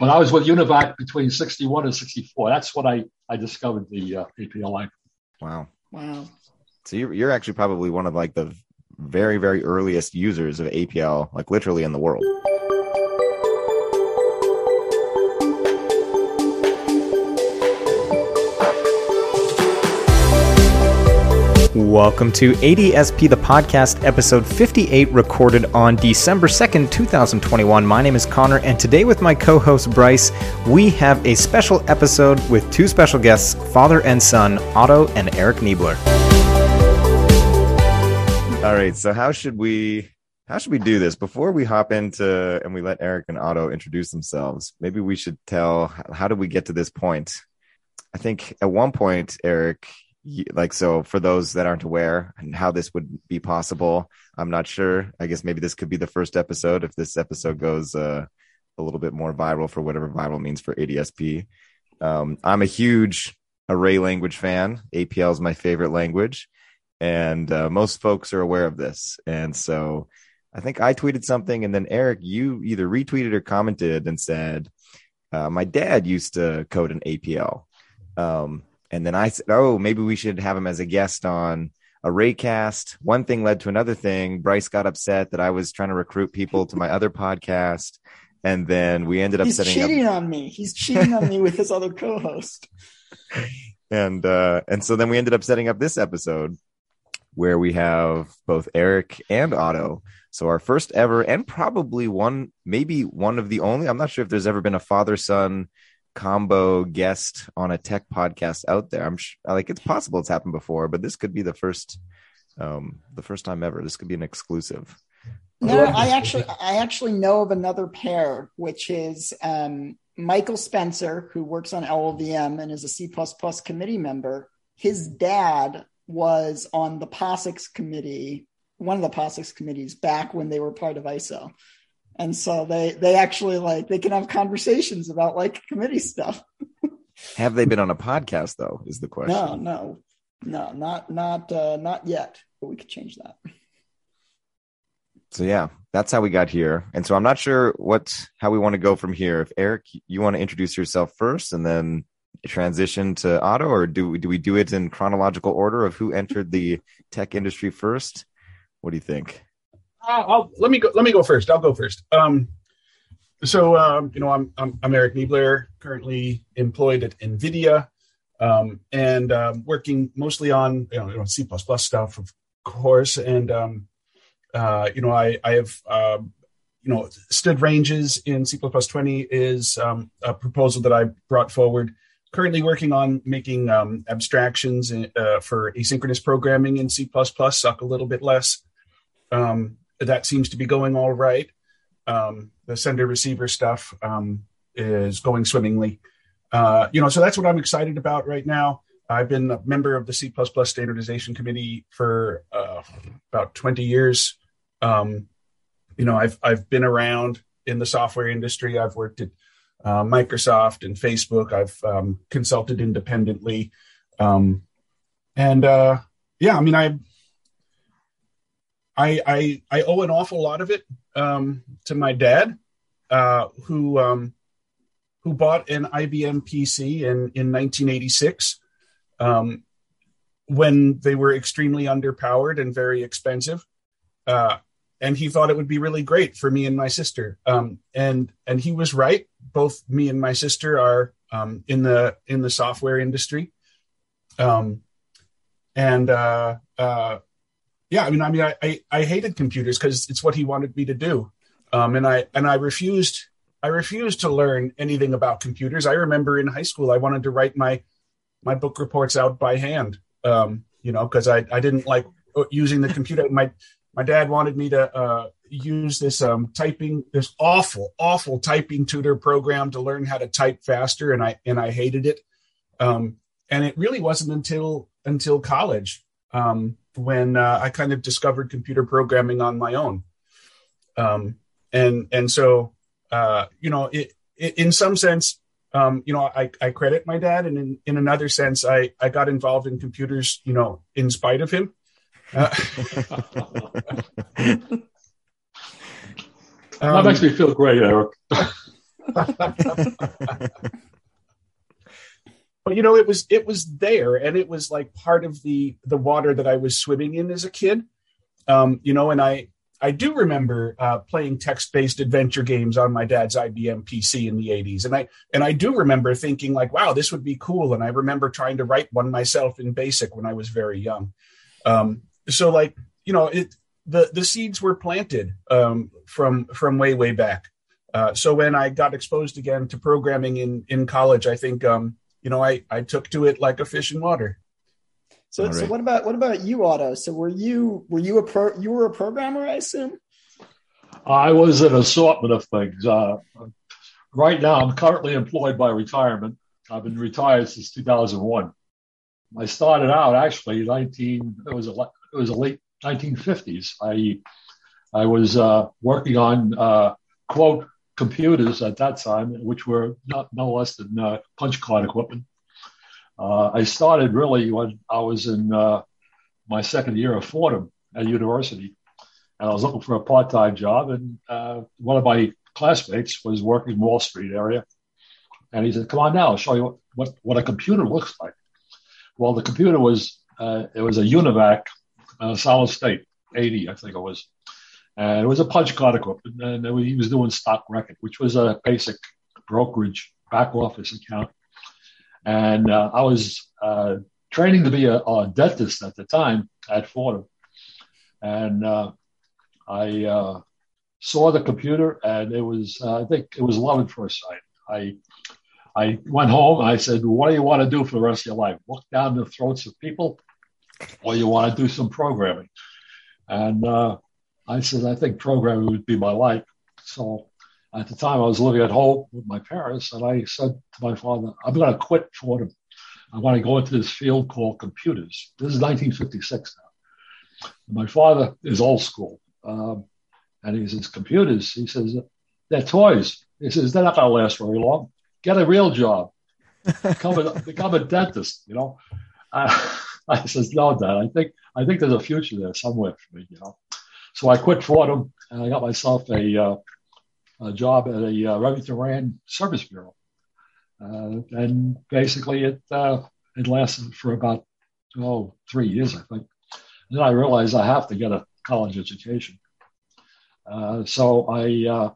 But I was with Univac between 61 and 64. That's when I, I discovered the uh, APL Wow. Wow. So you're, you're actually probably one of like the very, very earliest users of APL, like literally in the world. Welcome to ADSP, the podcast, episode 58, recorded on December 2nd, 2021. My name is Conor, and today with my co host Bryce, we have a special episode with two special guests, father and son, Otto and Eric Niebler. All right, so how should we how should we do this before we hop into and we let Eric and Otto introduce themselves? Maybe we should tell how did we get to this point? I think at one point, Eric, like so for those that aren't aware and how this would be possible i'm not sure. I guess maybe this could be the first episode if this episode goes uh, a little bit more viral for whatever viral means for adsp um, i'm a huge array language fan. Apl is my favorite language. And uh, most folks are aware of this. And so i think i tweeted something and then eric you either retweeted or commented and said uh, my dad used to code an apl um, and then I said, oh, maybe we should have him as a guest on ArrayCast. One thing led to another thing. Bryce got upset that I was trying to recruit people to my other podcast. And then we ended up He's setting cheating up... on me. He's cheating on me with his other co-host. And uh, and so then we ended up setting up this episode where we have both Eric and Otto. So our first ever and probably one, maybe one of the only. I'm not sure if there's ever been a father son combo guest on a tech podcast out there. I'm sh- like it's possible it's happened before, but this could be the first um the first time ever. This could be an exclusive. No, I actually I actually know of another pair, which is um, Michael Spencer, who works on LLVM and is a C committee member. His dad was on the POSIX committee, one of the POSIX committees back when they were part of ISO and so they they actually like they can have conversations about like committee stuff. Have they been on a podcast though is the question. No no. No not not uh not yet but we could change that. So yeah that's how we got here. And so i'm not sure what how we want to go from here. If eric you want to introduce yourself first and then transition to Otto or do we do we do it in chronological order of who entered the tech industry first? What do you think I'll, let me go. Let me go first. I'll go first. Um, so um, you know, I'm, I'm, I'm Eric Niebler, currently employed at Nvidia, um, and um, working mostly on you know, C++ stuff, of course. And um, uh, you know, I I have um, you know std ranges in C++ 20 is a proposal that I brought forward. Currently working on making abstractions in, uh, for asynchronous programming in C++, suck a little bit less. Um, that seems to be going all right. Um, the sender receiver stuff um, is going swimmingly. Uh, you know, so that's what I'm excited about right now. I've been a member of the C++ standardization committee for uh, about 20 years. Um, you know, I've I've been around in the software industry. I've worked at uh, Microsoft and Facebook. I've um, consulted independently, um, and uh, yeah, I mean, I I, I, I owe an awful lot of it um, to my dad, uh, who um, who bought an IBM PC in in 1986 um, when they were extremely underpowered and very expensive, uh, and he thought it would be really great for me and my sister. Um, and and he was right. Both me and my sister are um, in the in the software industry, um, and uh, uh, yeah, I mean, I mean, I I, I hated computers because it's what he wanted me to do, um, and I and I refused. I refused to learn anything about computers. I remember in high school, I wanted to write my my book reports out by hand, um, you know, because I I didn't like using the computer. My my dad wanted me to uh, use this um, typing, this awful, awful typing tutor program to learn how to type faster, and I and I hated it. Um, and it really wasn't until until college um, when uh, I kind of discovered computer programming on my own. Um, and and so uh, you know, it, it, in some sense, um, you know, I, I credit my dad, and in, in another sense, I I got involved in computers, you know, in spite of him. Uh, that makes me feel great, Eric. but you know, it was it was there, and it was like part of the the water that I was swimming in as a kid. Um, you know, and I I do remember uh, playing text-based adventure games on my dad's IBM PC in the 80s, and I and I do remember thinking like, "Wow, this would be cool." And I remember trying to write one myself in BASIC when I was very young. Um, so, like, you know, it the the seeds were planted um, from from way way back. Uh, so when I got exposed again to programming in in college, I think um, you know I I took to it like a fish in water. So, right. so what about what about you, Otto? So were you were you a pro you were a programmer, I assume? I was an assortment of things. Uh, right now, I'm currently employed by retirement. I've been retired since 2001. I started out actually 19. It was a it was a late 1950s. I I was uh, working on uh, quote computers at that time, which were not no less than uh, punch card equipment. Uh, I started really when I was in uh, my second year of Fordham at university, and I was looking for a part-time job. And uh, one of my classmates was working in Wall Street area, and he said, "Come on now, I'll show you what, what, what a computer looks like." Well, the computer was uh, it was a Univac uh, solid state 80, I think it was. And it was a punch card equipment, and he was doing stock record, which was a basic brokerage back office account and uh, I was uh, training to be a, a, dentist at the time at Fordham. And uh, I uh, saw the computer, and it was, uh, I think it was love at first sight. I, I went home. I said, What do you want to do for the rest of your life? Look down the throats of people, or you want to do some programming? And uh, I said, I think programming would be my life. So at the time, I was living at home with my parents, and I said to my father, I'm going to quit Fordham. I want to go into this field called computers. This is 1956 now. My father is old school. Um, and he says, computers. He says, they're toys. He says, they're not going to last very long. Get a real job. Become a, become a dentist, you know. Uh, I says, no, Dad, I think, I think there's a future there somewhere for me, you know. So I quit Fordham and I got myself a, uh, a job at a uh, Remington Rand Service Bureau. Uh, and basically, it uh, it lasted for about oh three years, I think. And then I realized I have to get a college education. Uh, so I uh,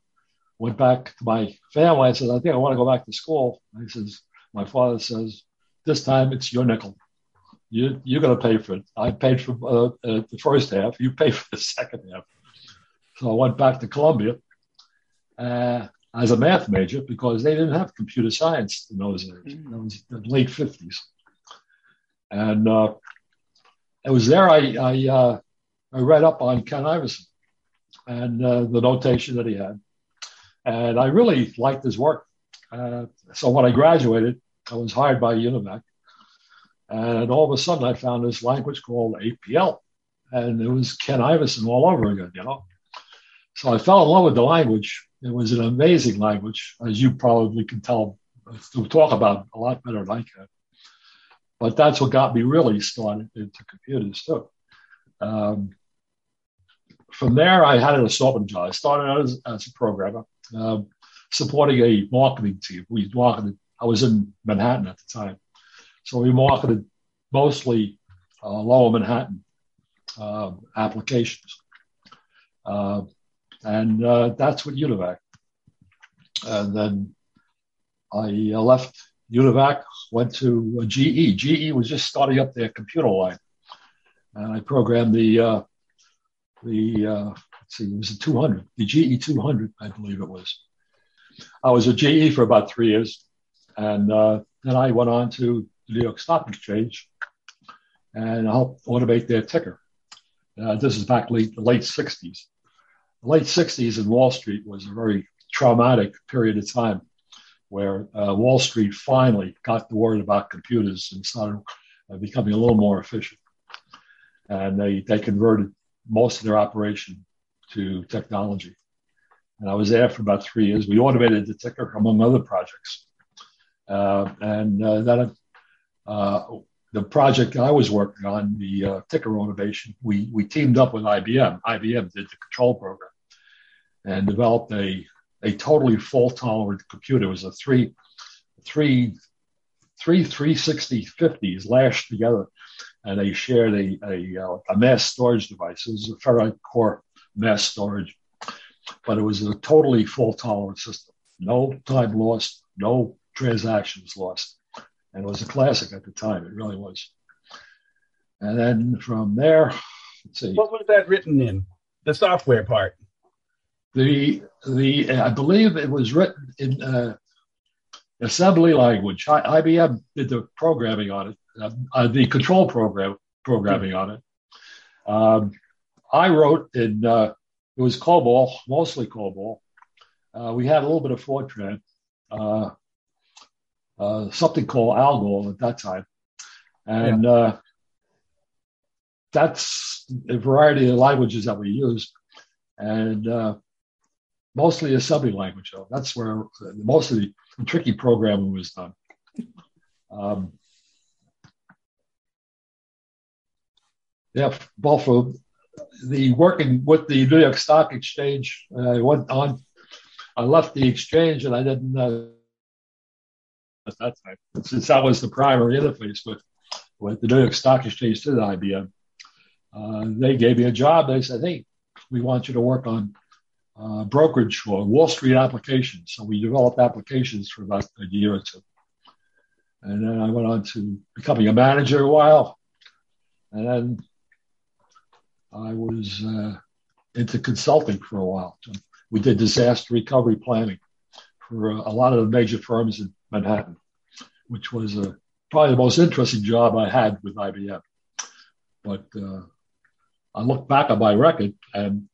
went back to my family. I said, I think I want to go back to school. I says, my father says, this time it's your nickel. You, you're going to pay for it. I paid for uh, uh, the first half. You pay for the second half. So I went back to Columbia uh, as a math major because they didn't have computer science in those days. That was the late 50s. And uh, it was there I, I, uh, I read up on Ken Iverson and uh, the notation that he had. And I really liked his work. Uh, so when I graduated, I was hired by Univac. And all of a sudden, I found this language called APL. And it was Ken Iverson all over again, you know. So I fell in love with the language it was an amazing language, as you probably can tell to talk about a lot better than I can. But that's what got me really started into computers too. Um, from there, I had an assortment job. I started out as, as a programmer, uh, supporting a marketing team. We marketed. I was in Manhattan at the time, so we marketed mostly uh, Lower Manhattan uh, applications. Uh, and uh, that's what Univac. And then I uh, left Univac, went to GE. GE was just starting up their computer line, and I programmed the uh, the uh, let's see, it was a 200, the GE 200, I believe it was. I was at GE for about three years, and uh, then I went on to New York Stock Exchange and helped automate their ticker. Uh, this is back late late 60s late 60s in Wall Street was a very traumatic period of time where uh, Wall Street finally got the word about computers and started uh, becoming a little more efficient. And they, they converted most of their operation to technology. And I was there for about three years. We automated the ticker, among other projects. Uh, and uh, uh, the project I was working on, the uh, ticker automation, we, we teamed up with IBM. IBM did the control program and developed a, a totally fault tolerant computer. It was a three, three, three 360 50s lashed together, and they shared a, a, uh, a mass storage device. It was a ferrite core mass storage, but it was a totally fault tolerant system. No time lost, no transactions lost. And it was a classic at the time. It really was. And then from there, let's see. What was that written in? The software part. The the I believe it was written in uh, assembly language. I, IBM did the programming on it, uh, uh, the control program programming on it. Um, I wrote in uh, it was COBOL, mostly COBOL. Uh, we had a little bit of Fortran, uh, uh, something called Algol at that time, and yeah. that's a variety of languages that we use, and mostly a assembly language. Though that's where most of the tricky programming was done. Um, yeah, well, for the working with the New York Stock Exchange, I went on. I left the exchange, and I didn't. Uh, at that time, since that was the primary interface with with the New York Stock Exchange to the IBM, uh, they gave me a job. They said, "Hey, we want you to work on uh, brokerage or Wall Street applications. So we developed applications for about a year or two. And then I went on to becoming a manager a while. And then I was uh, into consulting for a while. We did disaster recovery planning for a, a lot of the major firms in Manhattan, which was uh, probably the most interesting job I had with IBM. But uh, I look back at my record and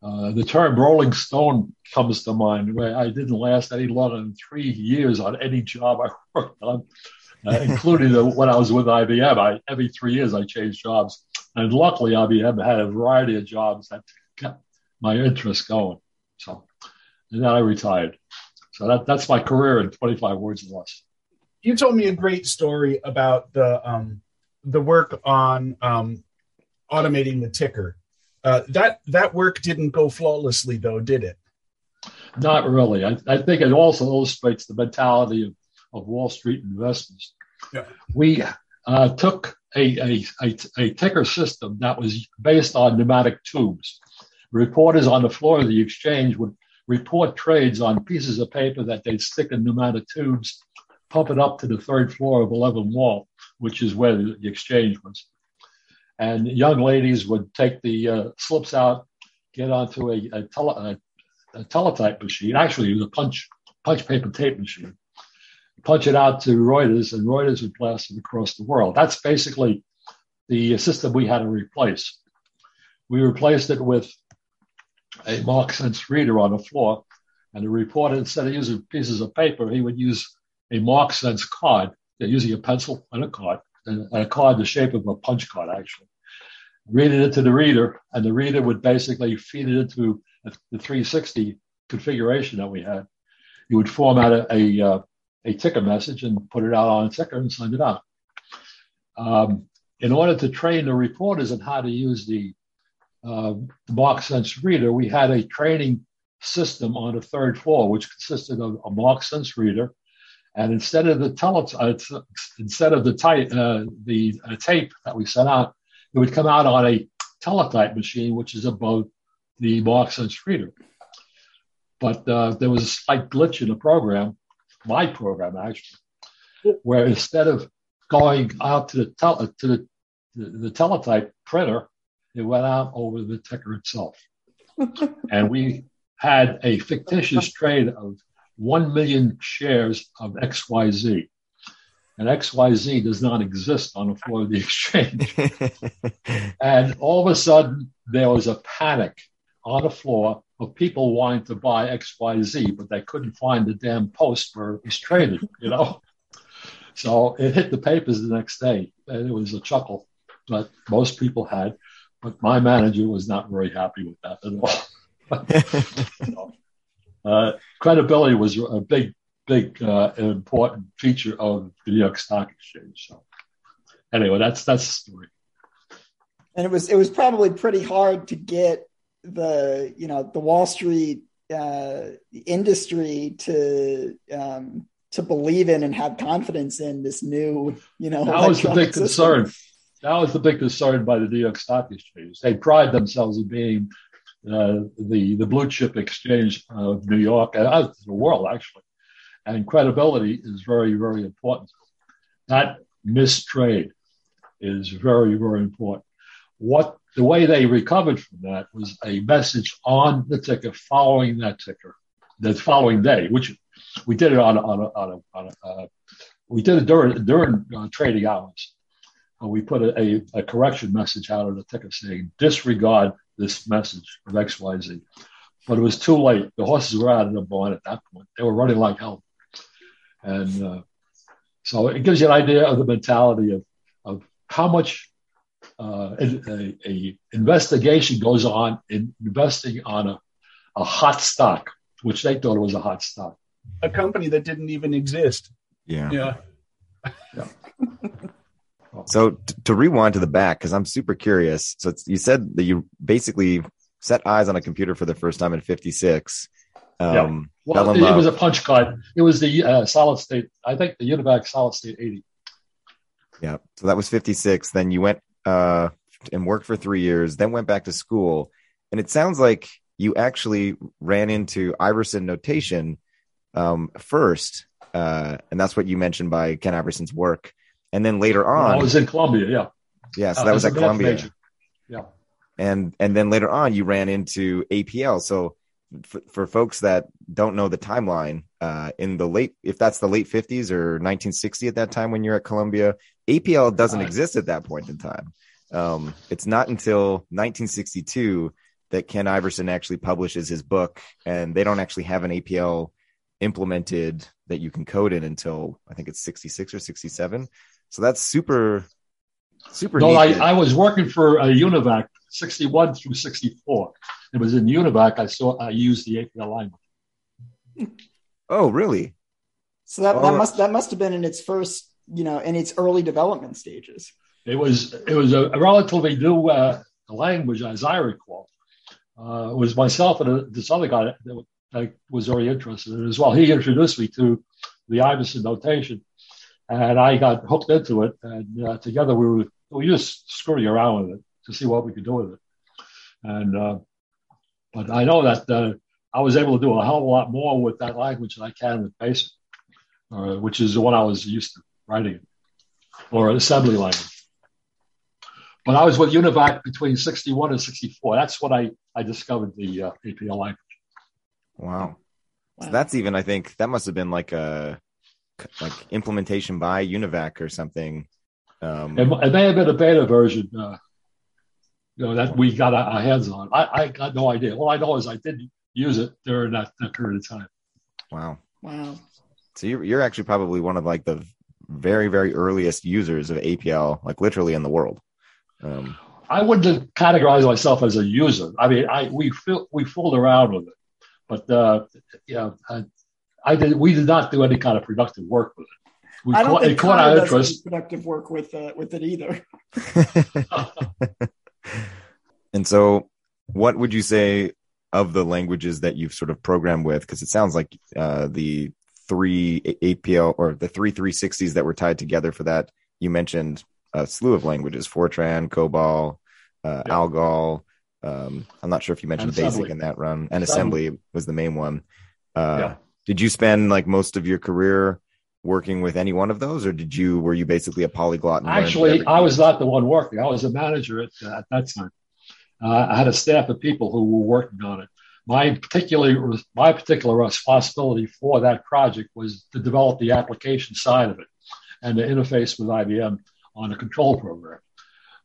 uh, the term Rolling Stone comes to mind, where I didn't last any longer than three years on any job I worked on, uh, including the, when I was with IBM. I, every three years I changed jobs. And luckily, IBM had a variety of jobs that kept my interest going. So, and then I retired. So that, that's my career in 25 words or less. You told me a great story about the um, the work on um, automating the ticker uh, that that work didn't go flawlessly, though, did it? Not really. I, I think it also illustrates the mentality of, of Wall Street investors. Yeah. We uh, took a, a, a, a ticker system that was based on pneumatic tubes. Reporters on the floor of the exchange would report trades on pieces of paper that they'd stick in pneumatic tubes, pump it up to the third floor of 11 Wall, which is where the exchange was and young ladies would take the uh, slips out, get onto a, a, tele, a, a, teletype machine. Actually, it was a punch punch paper tape machine. Punch it out to Reuters, and Reuters would blast it across the world. That's basically the system we had to replace. We replaced it with a Mark Sense reader on the floor, and the reporter, instead of using pieces of paper, he would use a Mark Sense card. They're using a pencil and a card, a card the shape of a punch card, actually. Read it into the reader, and the reader would basically feed it into the 360 configuration that we had. You would format a, a, uh, a ticker message and put it out on a ticker and send it out. Um, in order to train the reporters on how to use the, uh, the Mark Sense reader, we had a training system on the third floor, which consisted of a Mark Sense reader, and instead of the tele, uh, instead of the, type, uh, the uh, tape that we sent out, it would come out on a teletype machine, which is above the Mark Sense reader. But uh, there was a slight glitch in the program, my program actually, where instead of going out to the to the, the, the teletype printer, it went out over the ticker itself. and we had a fictitious trade of 1 million shares of XYZ and XYZ does not exist on the floor of the exchange. and all of a sudden, there was a panic on the floor of people wanting to buy XYZ, but they couldn't find the damn post where it was traded, you know? So it hit the papers the next day, and it was a chuckle but most people had. But my manager was not very happy with that at all. uh, credibility was a big big uh, important feature of the New York Stock Exchange. So anyway, that's that's the story. And it was it was probably pretty hard to get the you know the Wall Street uh, industry to um, to believe in and have confidence in this new, you know, that was the big system. concern. That was the big concern by the New York Stock Exchange. They pride themselves in being uh, the the blue chip exchange of New York and uh, the world actually, and credibility is very very important. That mistrade is very very important. What the way they recovered from that was a message on the ticker following that ticker, the following day, which we did it on on a, on a, on a uh, we did it during during uh, trading hours. Uh, we put a, a, a, correction message out on the ticker saying disregard this message of X Y Z, but it was too late. The horses were out of the barn at that point. They were running like hell, and uh, so it gives you an idea of the mentality of of how much uh, a, a, investigation goes on in investing on a, a hot stock, which they thought was a hot stock a company that didn't even exist. Yeah. Yeah. yeah. So t- to rewind to the back, because I'm super curious. So you said that you basically set eyes on a computer for the first time in '56. Um, yeah. Well, it, it, was a punch card. It was the uh, solid state. I think the Univac solid state 80. Yeah. So that was 56. Then you went uh, and worked for three years, then went back to school. And it sounds like you actually ran into Iverson notation um, first, uh, and that's what you mentioned by Ken Iverson's work. And then later on, I was in Columbia. Yeah. Yeah. So uh, that was at Columbia. Major. Yeah. And and then later on, you ran into APL. So for, for folks that don't know the timeline, uh, in the late, if that's the late 50s or 1960 at that time when you're at Columbia, APL doesn't right. exist at that point in time. Um, it's not until 1962 that Ken Iverson actually publishes his book, and they don't actually have an APL implemented that you can code in until I think it's 66 or 67. So that's super, super. No, I, I, was working for a Univac 61 through 64. It was in Univac. I saw I used the APL language. Oh, really? So that, that must that must have been in its first, you know, in its early development stages. It was it was a, a relatively new uh, language, as I recall. Uh, it was myself and a, this other guy that I was very interested in as well. He introduced me to the Iverson notation, and I got hooked into it. And uh, together we were we just screwing around with it to see what we could do with it. And uh, but I know that uh, I was able to do a hell of a lot more with that language than I can with BASIC, uh, which is the one I was used to writing, or assembly language. But I was with Univac between 61 and 64. That's when I, I discovered the uh, APL language. Wow. wow. So that's even, I think that must have been like a like implementation by Univac or something. Um, it, it may have been a beta version, uh, you know, that we got our hands on. I, I got no idea. All I know is I didn't use it during that, that period of time. Wow. Wow. So you're, you're actually probably one of like the very, very earliest users of APL, like literally in the world. Um, I wouldn't categorize myself as a user. I mean, I we feel, we fooled around with it. But uh, yeah, I, I, did. We did not do any kind of productive work with it. We I don't caught, think it caught our interest. Productive work with uh, with it either. and so, what would you say of the languages that you've sort of programmed with? Because it sounds like uh, the three APL or the three 360s that were tied together for that. You mentioned a slew of languages: Fortran, COBOL, uh, yeah. Algol. Um, I'm not sure if you mentioned basic in that run, and assembly, assembly was the main one. Uh, yeah. Did you spend like most of your career working with any one of those, or did you were you basically a polyglot? Actually, I was not the one working. I was a manager at, uh, at that time. Uh, I had a staff of people who were working on it. My particular my particular responsibility for that project was to develop the application side of it and to interface with IBM on the control program.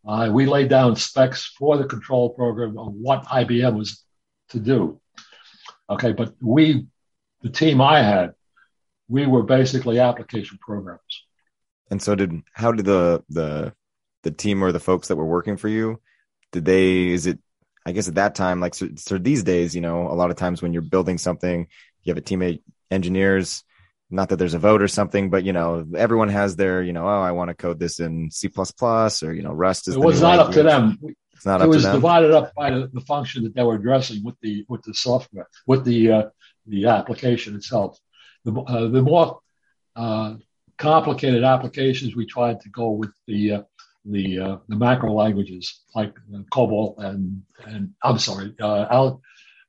Uh, we laid down specs for the control program of what IBM was to do. Okay, but we, the team I had, we were basically application programs. And so did how did the the the team or the folks that were working for you did they is it I guess at that time like so, so these days you know a lot of times when you're building something you have a teammate engineers not that there's a vote or something, but you know, everyone has their, you know, oh, I want to code this in C or you know, Rust is. It was not up to them. It's not it up to was them. divided up by the, the function that they were addressing with the with the software, with the uh, the application itself. The, uh, the more uh, complicated applications, we tried to go with the uh, the uh, the macro languages like uh, COBOL and and I'm sorry, Al,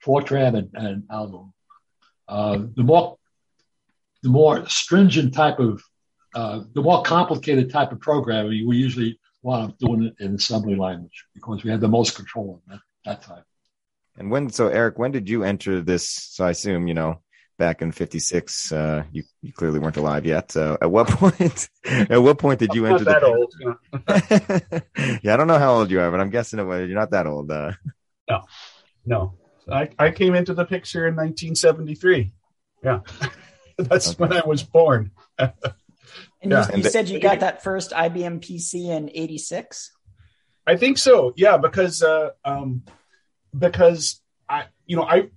Fortran and, and Algo. The more the more stringent type of the more complicated type of programming, we usually wound up doing it in assembly language because we had the most control at that, that time. And when, so Eric, when did you enter this? So I assume, you know, back in 56, uh, you, you clearly weren't alive yet. So at what point, at what point did you I'm enter not that the, old. yeah, I don't know how old you are, but I'm guessing it was, you're not that old. Uh, No, I, I came into the picture in 1973. Yeah, that's Okay. when I was born. And Yeah. you, you said you got that first IBM PC in '86. I think so. Yeah, because uh, um, because I you know I.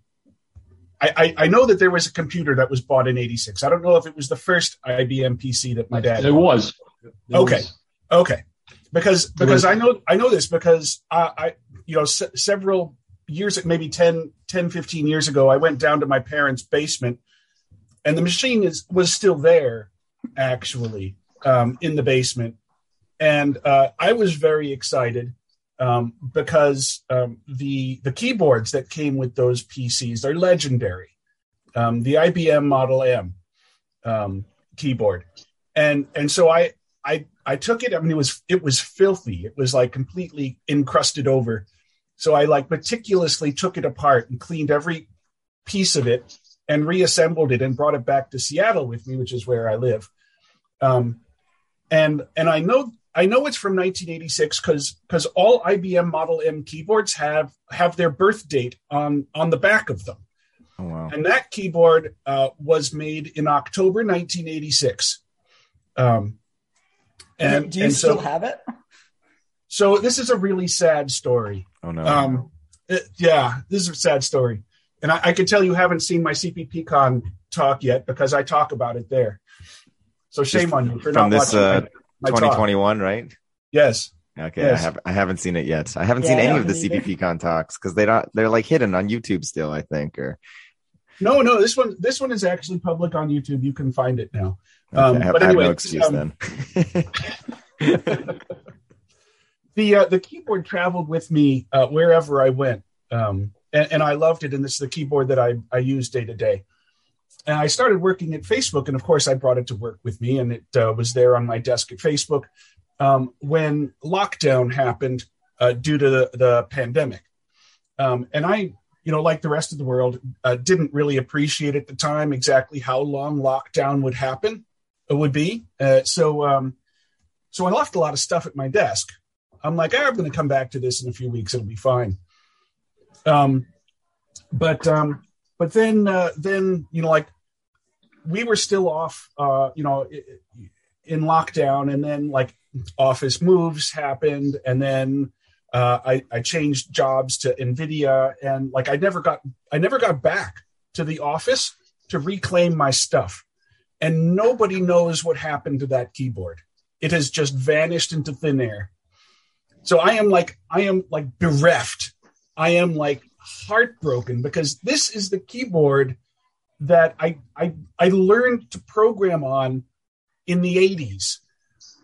I, I know that there was a computer that was bought in '86. I don't know if it was the first IBM PC that my dad. It was. It Okay. was- Okay, because because was- I know I know this because I, I you know se- several years maybe 10, 10 15 years ago I went down to my parents' basement and the machine is was still there actually um, in the basement and uh, I was very excited um, because um, the the keyboards that came with those PCs are legendary. Um, the IBM Model M um, keyboard, and and so I I I took it. I mean, it was it was filthy. It was like completely encrusted over. So I like meticulously took it apart and cleaned every piece of it and reassembled it and brought it back to Seattle with me, which is where I live. Um, and and I know I know it's from 1986 because because all IBM Model M keyboards have have their birth date on on the back of them. oh, wow. And that keyboard uh, was made in October 1986. Um, and do you and still so, have it? so this is a really sad story. Oh, no. Um, it- yeah, this is a sad story. And I, I can tell you haven't seen my CPPCon talk yet because I talk about it there. So shame Just on you for from not this, watching uh, my, my talk. 2021, right? Yes. Okay, Yes. I have I haven't seen it yet. I haven't Yeah, seen I any of the haven't either. CPP talks because they don't they're like hidden on YouTube still. I think or No, no, this one this one is actually public on YouTube. You can find it now. okay, Um, I, have, but I have no excuse um, then. the uh, the keyboard traveled with me uh, wherever I went, um, and, and I loved it. And this is the keyboard that I I use day to day. And I started working at Facebook, and of course, I brought it to work with me, and it uh, was there on my desk at Facebook um, when lockdown happened uh, due to the, the pandemic. Um, and I, you know, like the rest of the world, uh, didn't really appreciate at the time exactly how long lockdown would happen, it would be. Uh, so, um, so I left a lot of stuff at my desk. I'm like, "Ah, I'm going to come back to this in a few weeks. It'll be fine. Um, but um, but then uh, then you know like we were still off, uh, you know, in lockdown, and then like office moves happened, and then uh, I, I changed jobs to Nvidia, and like I never got I never got back to the office to reclaim my stuff, and nobody knows what happened to that keyboard. It has just vanished into thin air. So I am like I am like bereft. I am like heartbroken because this is the keyboard that I I I learned to program on in the 80s.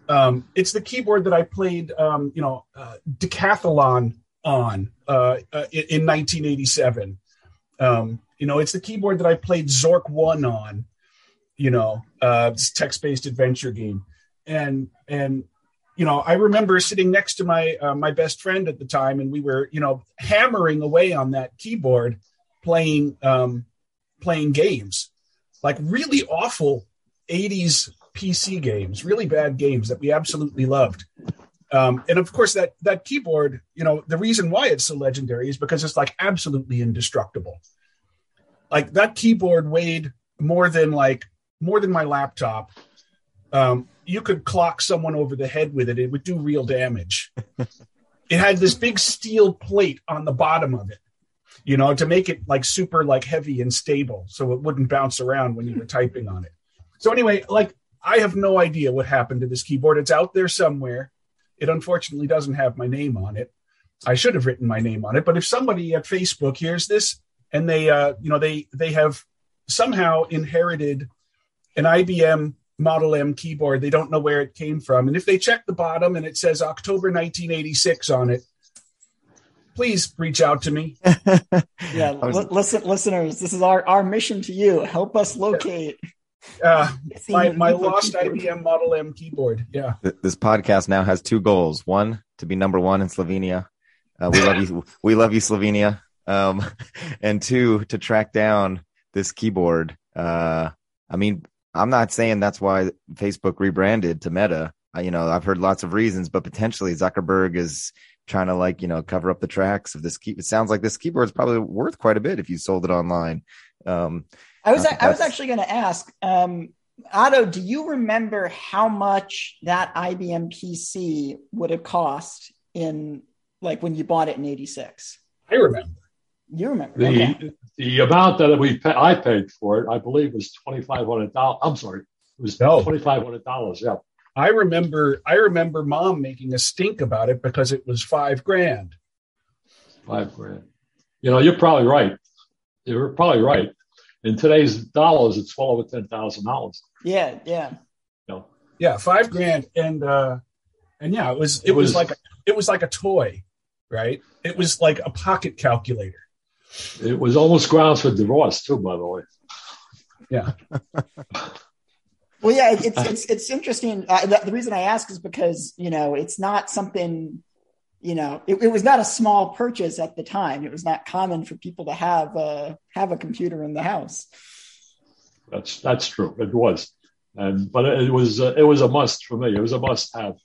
Um, it's the keyboard that I played, um, you know, uh, decathlon on uh, uh, in, in 1987. Um, you know, it's the keyboard that I played Zork One on. You know, uh, this text-based adventure game, and and you know, I remember sitting next to my uh, my best friend at the time, and we were you know hammering away on that keyboard, playing um, playing games, like really awful 80s PC games, really bad games that we absolutely loved. Um, and of course, that that keyboard, you know, the reason why it's so legendary is because it's like absolutely indestructible. Like that keyboard weighed more than like more than my laptop. Um, you could clock someone over the head with it; it would do real damage. it had this big steel plate on the bottom of it, you know, to make it like super like heavy and stable, so it wouldn't bounce around when you were typing on it. So anyway, like I have no idea what happened to this keyboard. It's out there somewhere. It unfortunately doesn't have my name on it. I should have written my name on it. But if somebody at Facebook hears this and they, uh, you know, they they have somehow inherited an IBM Model M keyboard, they don't know where it came from, and if they check the bottom and it says October 1986 on it, please reach out to me. yeah, was, li- listen, listeners, this is our our mission to you. Help us locate. Uh, my my lost keyboard. IBM Model M keyboard. Yeah. This podcast now has two goals: one to be number one in Slovenia. Uh, we love you. We love you, Slovenia. Um, and two to track down this keyboard. Uh, I mean, I'm not saying that's why Facebook rebranded to Meta. I, you know, I've heard lots of reasons, but potentially Zuckerberg is trying to like, you know, cover up the tracks of this key. It sounds like this keyboard is probably worth quite a bit if you sold it online. Um, I was, uh, I was actually going to ask, um, Otto, do you remember how much that IBM PC would have cost in like when you bought it in 86? I remember. You remember the okay. the amount that we pay, I paid for it, I believe, was twenty five hundred dollars. I'm sorry, it was no. twenty five hundred dollars. Yeah, I remember. I remember mom making a stink about it because it was five grand. Five grand. You know, you're probably right. You're probably right. In today's dollars, it's well over ten thousand dollars. Yeah, yeah. No. Yeah, five grand, and uh, and yeah, it was it, it was, was like a, it was like a toy, right? It was like a pocket calculator. It was almost grounds for divorce too, by the way. Yeah. well, yeah, it's it's it's interesting. Uh, the, the, reason I ask is because you know it's not something. You know, it, it, was not a small purchase at the time. It was not common for people to have a have a computer in the house. That's that's true. It was, and but it was uh, it was a must for me. It was a must have.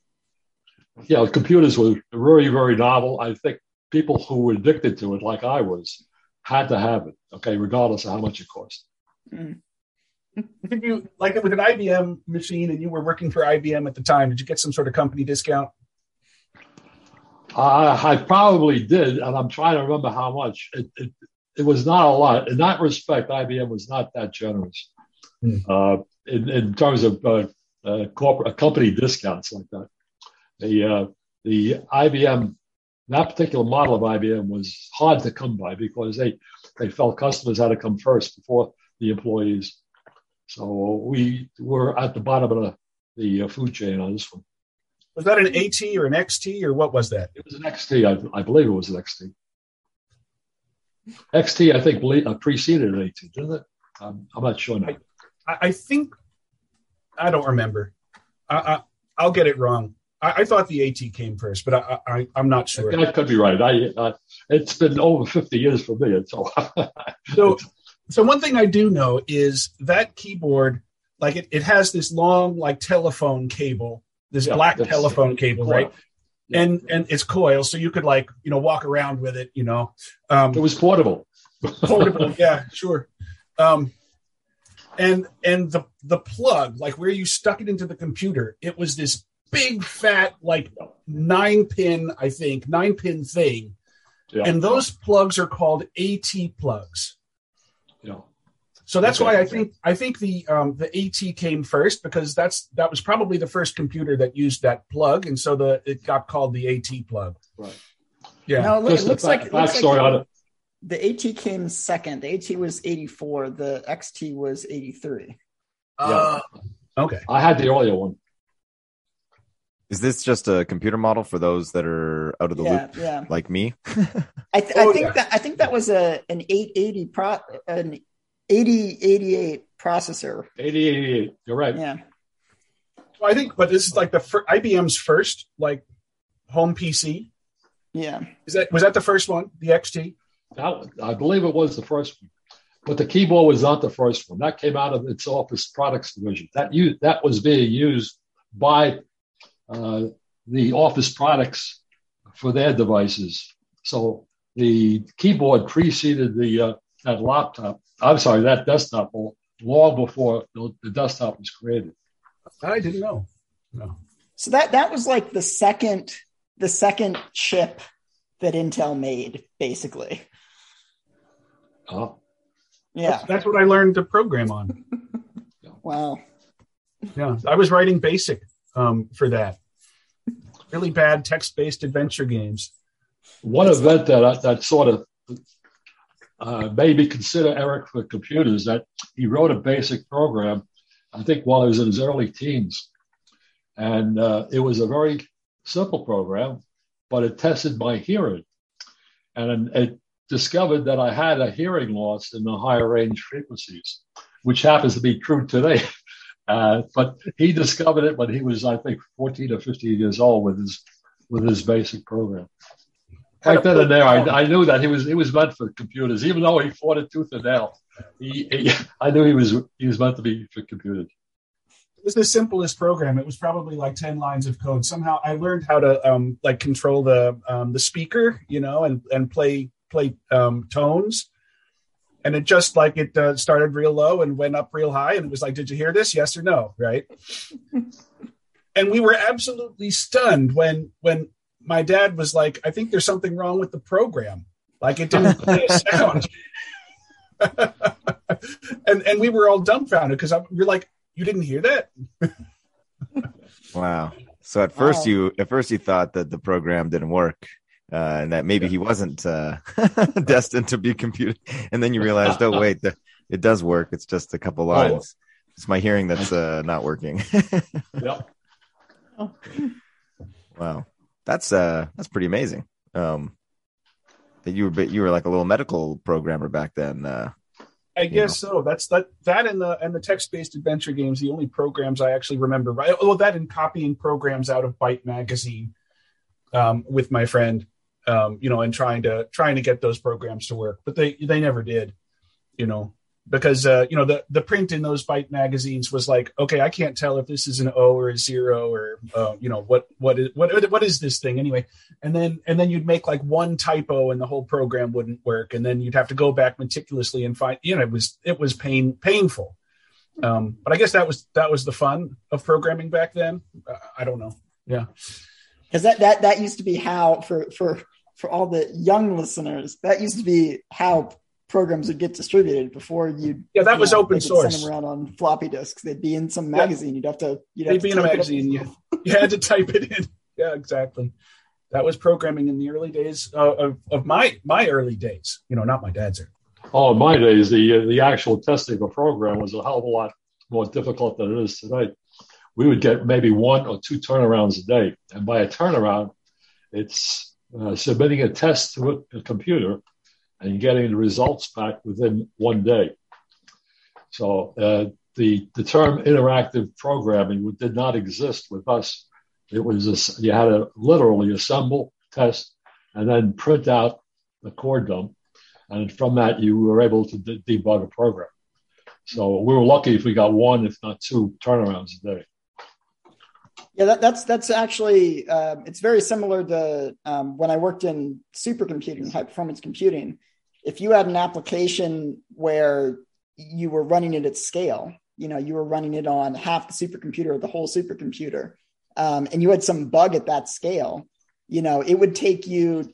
Yeah, computers were very very novel. I think people who were addicted to it, like I was, had to have it, okay, regardless of how much it cost. Mm. Did you like it with an IBM machine and you were working for IBM at the time? Did you get some sort of company discount? Uh, I probably did, and I'm trying to remember how much. It, it, it was not a lot. In that respect, IBM was not that generous mm. uh, in, in, terms of uh, uh corporate company discounts like that. The uh, the IBM that particular model of IBM was hard to come by because they they felt customers had to come first before the employees. So we were at the bottom of the, the uh, food chain on this one. Was that an AT or an XT or what was that? It was an XT. I, I believe it was an XT. XT, I think, uh, preceded an AT, didn't it? I'm, I'm not sure now. I, I, think I don't remember. I, I, will get it wrong. I, I, thought the AT came first, but I, I, am not sure. That could be right. I, I, it's been over 50 years for me. So, so, so one thing I do know is that keyboard, like it, it has this long, like telephone cable, this yeah, black telephone cable, coil. right? Yeah. And and it's coil, so you could like you know walk around with it. You know, um, it was portable. portable, yeah, sure. Um, and and the the plug, like where you stuck it into the computer, it was this big fat like nine pin i think nine pin thing yeah. and those plugs are called at plugs so that's okay. why i think i think the um, the at came first because that's that was probably the first computer that used that plug and so the it got called the at plug right yeah no, it, looks like, it looks like on it the at came second the at was 84 the xt was 83 uh, yeah. okay i had the earlier one is this just a computer model for those that are out of the yeah, loop, yeah. like me? I, th- oh, I think yeah. that I think that was a an 880 pro an 8088 processor. 8088. You're right. Yeah. Well, I think, but this is like the fir- IBM's first like home PC. Yeah. Is that was that the first one, the XT? That, I believe it was the first one, but the keyboard was not the first one. That came out of its Office Products division. That you that was being used by uh, the Office products for their devices. So the keyboard preceded the uh, that laptop. I'm sorry, that desktop long before the, the desktop was created. I didn't know. No. So that that was like the second the second chip that Intel made, basically. Oh. Yeah. That's, that's what I learned to program on. wow. Yeah. I was writing basic um, for that. Really bad text based adventure games. one event that I, that sort of uh, made me consider Eric for computers that he wrote a basic program, I think while he was in his early teens. And uh, it was a very simple program, but it tested my hearing. And it discovered that I had a hearing loss in the higher range frequencies, which happens to be true today. Uh, but he discovered it when he was, I think, 14 or 15 years old with his with his basic program. Right then and there, I, I, knew that he was he was meant for computers, even though he fought it tooth and nail. He, he, I knew he was he was meant to be for computers. It was the simplest program. It was probably like ten lines of code. Somehow, I learned how to um, like control the um, the speaker, you know, and and play play um, tones and it just like it uh, started real low and went up real high and it was like did you hear this yes or no right and we were absolutely stunned when when my dad was like i think there's something wrong with the program like it didn't play a sound and and we were all dumbfounded because we're like you didn't hear that wow so at first wow. you at first you thought that the program didn't work uh, and that maybe yeah. he wasn't uh, destined to be computed. And then you realized, oh wait, the, it does work. It's just a couple oh. lines. Oh. It's my hearing that's uh, not working. yeah. Wow, that's uh that's pretty amazing. Um, that you were you were like a little medical programmer back then. Uh, I guess know. so. That's that that and the and the text based adventure games. The only programs I actually remember. Right. Oh, that and copying programs out of Byte magazine um, with my friend um, you know, and trying to trying to get those programs to work, but they they never did, you know, because uh, you know the the print in those Byte magazines was like, okay, I can't tell if this is an O or a zero or uh, you know what what is what what is this thing anyway, and then and then you'd make like one typo and the whole program wouldn't work, and then you'd have to go back meticulously and find, you know, it was it was pain painful. Um, but I guess that was that was the fun of programming back then. I don't know. Yeah because that that that used to be how for for for all the young listeners, that used to be how programs would get distributed before you. Yeah, that you was know, open source. Send them around on floppy disks. They'd be in some magazine. Yeah. You'd have to. You'd They'd have be in a magazine. You, you had to type it in. Yeah, exactly. That was programming in the early days uh, of, of my my early days. You know, not my dad's. Early. Oh, in my days, the uh, the actual testing of a program was a hell of a lot more difficult than it is today. We would get maybe one or two turnarounds a day, and by a turnaround, it's uh, submitting a test to a, a, computer and getting the results back within one day. So uh, the the term interactive programming did not exist with us. It was a, you had to literally assemble, test, and then print out the core dump, and from that you were able to de- debug a program. So we were lucky if we got one, if not two, turnarounds a day. Yeah, that, that's that's actually uh, it's very similar to um, when I worked in supercomputing, high performance computing. If you had an application where you were running it at scale, you know, you were running it on half the supercomputer or the whole supercomputer, um, and you had some bug at that scale, you know, it would take you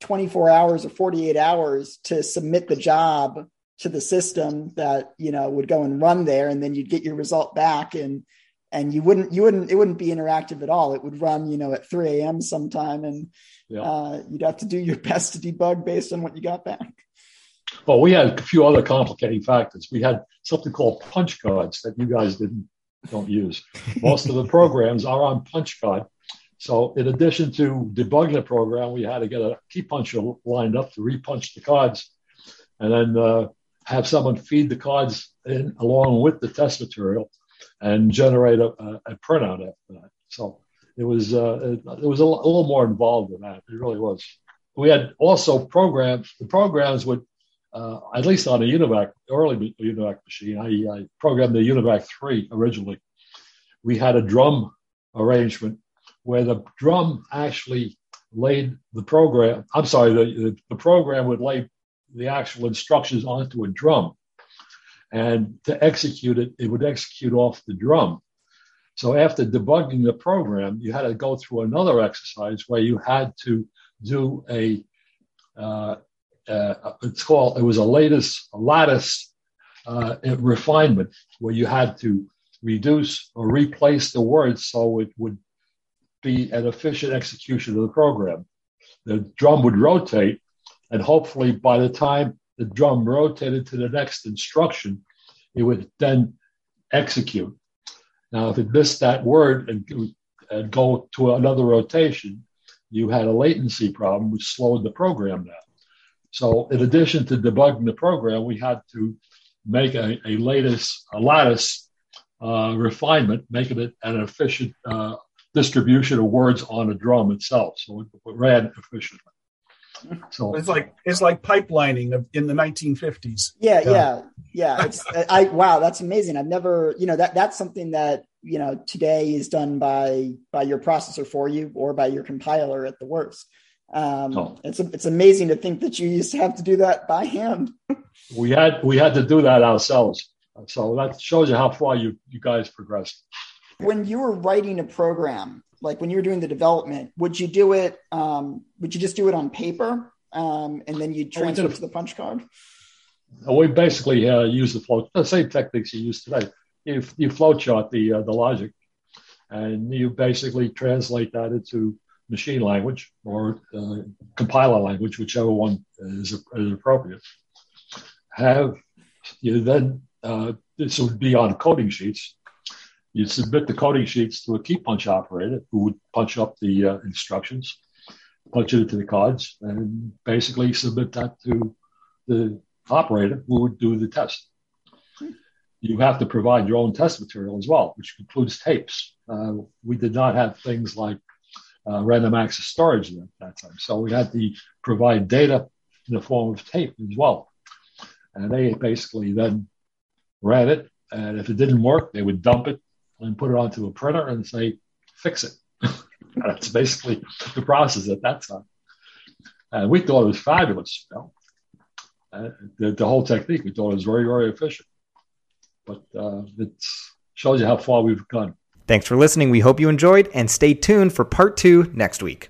24 hours or 48 hours to submit the job to the system that you know would go and run there, and then you'd get your result back and and you wouldn't you wouldn't it wouldn't be interactive at all. It would run you know at 3 a.m sometime and yeah. uh, you'd have to do your best to debug based on what you got back well we had a few other complicating factors we had something called punch cards that you guys didn't don't use most of the programs are on punch card so in addition to debugging the program we had to get a key puncher lined up to repunch the cards and then uh, have someone feed the cards in along with the test material and generate a, a, printout after that. So it was uh, it, was a, a, little more involved than that. It really was. We had also programs. The programs would, uh, at least on a UNIVAC early UNIVAC machine, I, I programmed the UNIVAC three originally. We had a drum arrangement where the drum actually laid the program. I'm sorry, the, the program would lay the actual instructions onto a drum and to execute it, it would execute off the drum. So after debugging the program, you had to go through another exercise where you had to do a uh, uh, it's called it was a lattice a lattice uh, refinement where you had to reduce or replace the words so it would be an efficient execution of the program. the drum would rotate, and hopefully by the time the drum rotated to the next instruction, it would then execute. Now, if it missed that word and, and go to another rotation, you had a latency problem, which slowed the program down. So, in addition to debugging the program, we had to make a, a latest a lattice uh, refinement, making it an efficient uh, distribution of words on a drum itself, so it, ran efficiently. So it's like it's like pipelining in the 1950s. Yeah, yeah, yeah. yeah. It's, I wow, that's amazing. I've never, you know, that that's something that you know today is done by by your processor for you or by your compiler at the worst. Um, oh. It's it's amazing to think that you used to have to do that by hand. we had we had to do that ourselves. So that shows you how far you you guys progressed. When you were writing a program, like when you were doing the development, would you do it? Um, would you just do it on paper um, and then you oh, transfer it to the punch card? We basically uh, use the flow, the same techniques you use today. You, you flow chart the uh, the logic, and you basically translate that into machine language or uh, compiler language, whichever one is, is appropriate. Have you then uh, this would be on coding sheets you submit the coding sheets to a key punch operator who would punch up the uh, instructions, punch it into the cards, and basically submit that to the operator who would do the test. You have to provide your own test material as well, which includes tapes. Uh, we did not have things like uh, random access storage at that time. So we had to provide data in the form of tape as well. And they basically then ran it. And if it didn't work, they would dump it and put it onto a printer and say, fix it. That's basically the process at that time. And we thought it was fabulous. You know? the, the, whole technique, we thought it was very, very efficient. But uh, it shows you how far we've gone. Thanks for listening. We hope you enjoyed and stay tuned for part two next week.